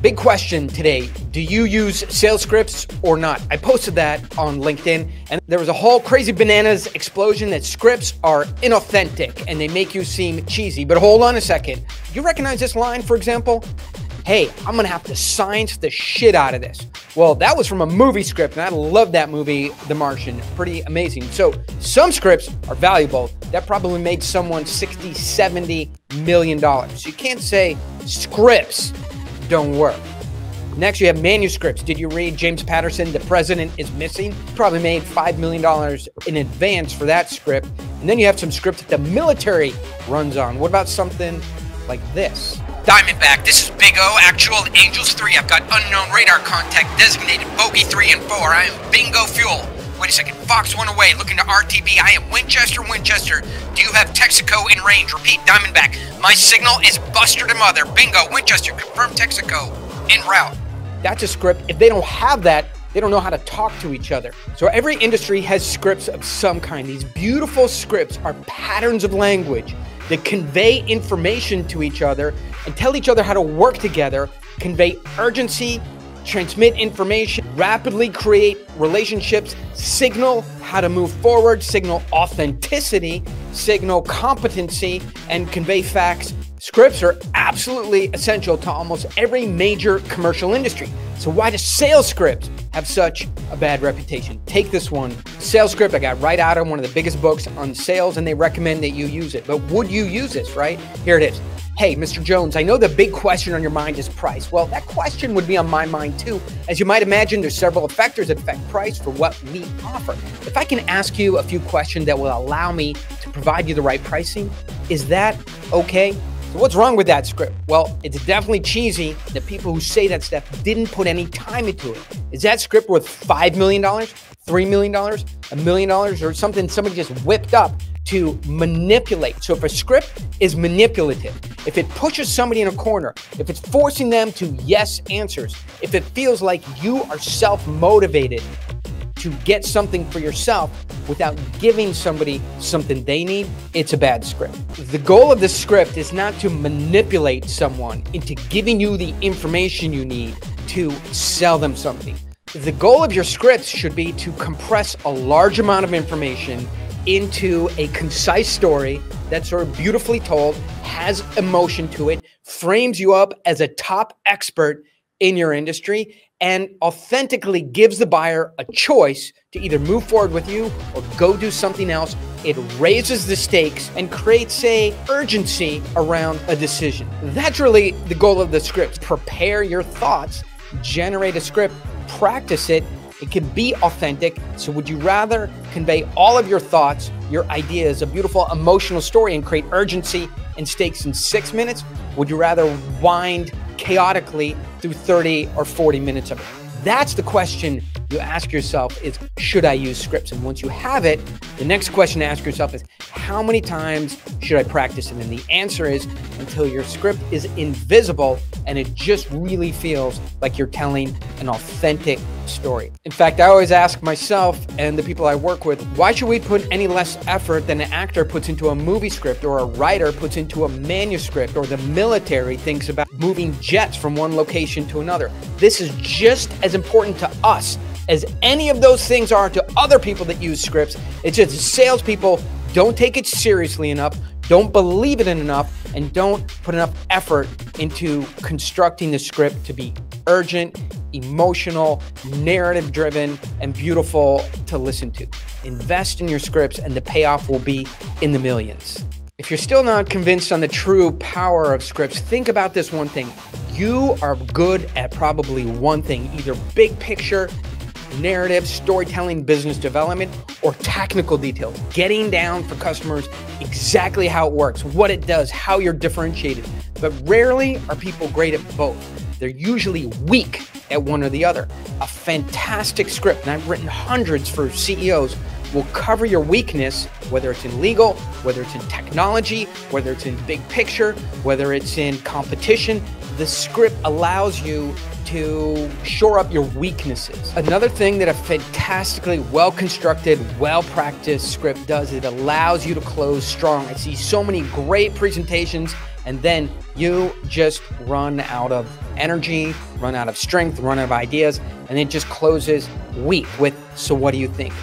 Big question today. Do you use sales scripts or not? I posted that on LinkedIn and there was a whole crazy bananas explosion that scripts are inauthentic and they make you seem cheesy. But hold on a second. You recognize this line, for example? Hey, I'm gonna have to science the shit out of this. Well, that was from a movie script, and I love that movie, The Martian. Pretty amazing. So, some scripts are valuable. That probably made someone 60, 70 million dollars. You can't say scripts don't work. Next, you have manuscripts. Did you read James Patterson, The President is Missing? Probably made $5 million in advance for that script. And then you have some scripts that the military runs on. What about something like this? Diamondback, this is Big O, actual Angels 3. I've got unknown radar contact designated Bogey 3 and 4. I am Bingo Fuel. Wait a second, Fox 1 away, looking to RTB. I am Winchester, Winchester. Do you have Texaco in range? Repeat, Diamondback. My signal is Buster to Mother. Bingo, Winchester, confirm Texaco. En route. That's a script. If they don't have that, they don't know how to talk to each other. So every industry has scripts of some kind. These beautiful scripts are patterns of language that convey information to each other and tell each other how to work together, convey urgency, transmit information, rapidly create relationships, signal how to move forward, signal authenticity, signal competency, and convey facts. Scripts are absolutely essential to almost every major commercial industry. So, why does sales scripts have such a bad reputation? Take this one sales script I got right out of one of the biggest books on sales, and they recommend that you use it. But would you use this, right? Here it is. Hey, Mr. Jones, I know the big question on your mind is price. Well, that question would be on my mind too. As you might imagine, there's several factors that affect price for what we offer. If I can ask you a few questions that will allow me to provide you the right pricing, is that okay? So what's wrong with that script? Well, it's definitely cheesy that people who say that stuff didn't put any time into it. Is that script worth $5 million, $3 million, a million dollars, or something somebody just whipped up to manipulate. So if a script is manipulative, if it pushes somebody in a corner, if it's forcing them to yes answers, if it feels like you are self motivated to get something for yourself without giving somebody something they need, it's a bad script. The goal of the script is not to manipulate someone into giving you the information you need to sell them something. The goal of your scripts should be to compress a large amount of information into a concise story that's sort of beautifully told, has emotion to it, frames you up as a top expert in your industry, and authentically gives the buyer a choice to either move forward with you or go do something else. It raises the stakes and creates a urgency around a decision. That's really the goal of the script. Prepare your thoughts, generate a script, practice it, it can be authentic. So, would you rather convey all of your thoughts, your ideas, a beautiful emotional story, and create urgency and stakes in six minutes? Would you rather wind chaotically through 30 or 40 minutes of it? That's the question you ask yourself is should I use scripts? And once you have it, the next question to ask yourself is how many times should I practice it? And the answer is until your script is invisible and it just really feels like you're telling an authentic story. In fact, I always ask myself and the people I work with, why should we put any less effort than an actor puts into a movie script or a writer puts into a manuscript or the military thinks about moving jets from one location to another? This is just as important to us as any of those things are to other people that use scripts. It's just salespeople don't take it seriously enough, don't believe it enough, and don't put enough effort into constructing the script to be urgent, emotional, narrative driven, and beautiful to listen to. Invest in your scripts, and the payoff will be in the millions. If you're still not convinced on the true power of scripts, think about this one thing. You are good at probably one thing, either big picture narrative, storytelling, business development, or technical details. Getting down for customers exactly how it works, what it does, how you're differentiated. But rarely are people great at both. They're usually weak at one or the other. A fantastic script, and I've written hundreds for CEOs, will cover your weakness, whether it's in legal, whether it's in technology, whether it's in big picture, whether it's in competition. The script allows you to shore up your weaknesses. Another thing that a fantastically well constructed, well practiced script does, is it allows you to close strong. I see so many great presentations And then you just run out of energy, run out of strength, run out of ideas, and it just closes weak with, so what do you think?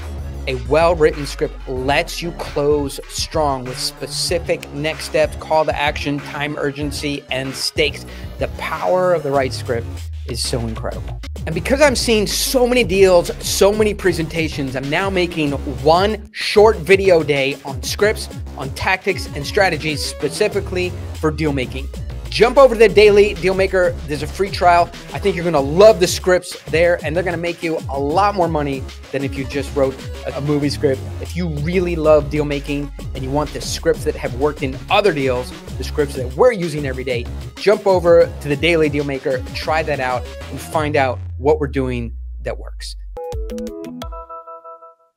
A well written script lets you close strong with specific next steps, call to action, time urgency, and stakes. The power of the right script is so incredible. And because I'm seeing so many deals, so many presentations, I'm now making one short video day on scripts, on tactics, and strategies specifically for deal making. Jump over to the Daily Dealmaker. There's a free trial. I think you're going to love the scripts there, and they're going to make you a lot more money than if you just wrote a movie script. If you really love deal making and you want the scripts that have worked in other deals, the scripts that we're using every day, jump over to the Daily Dealmaker, try that out, and find out what we're doing that works.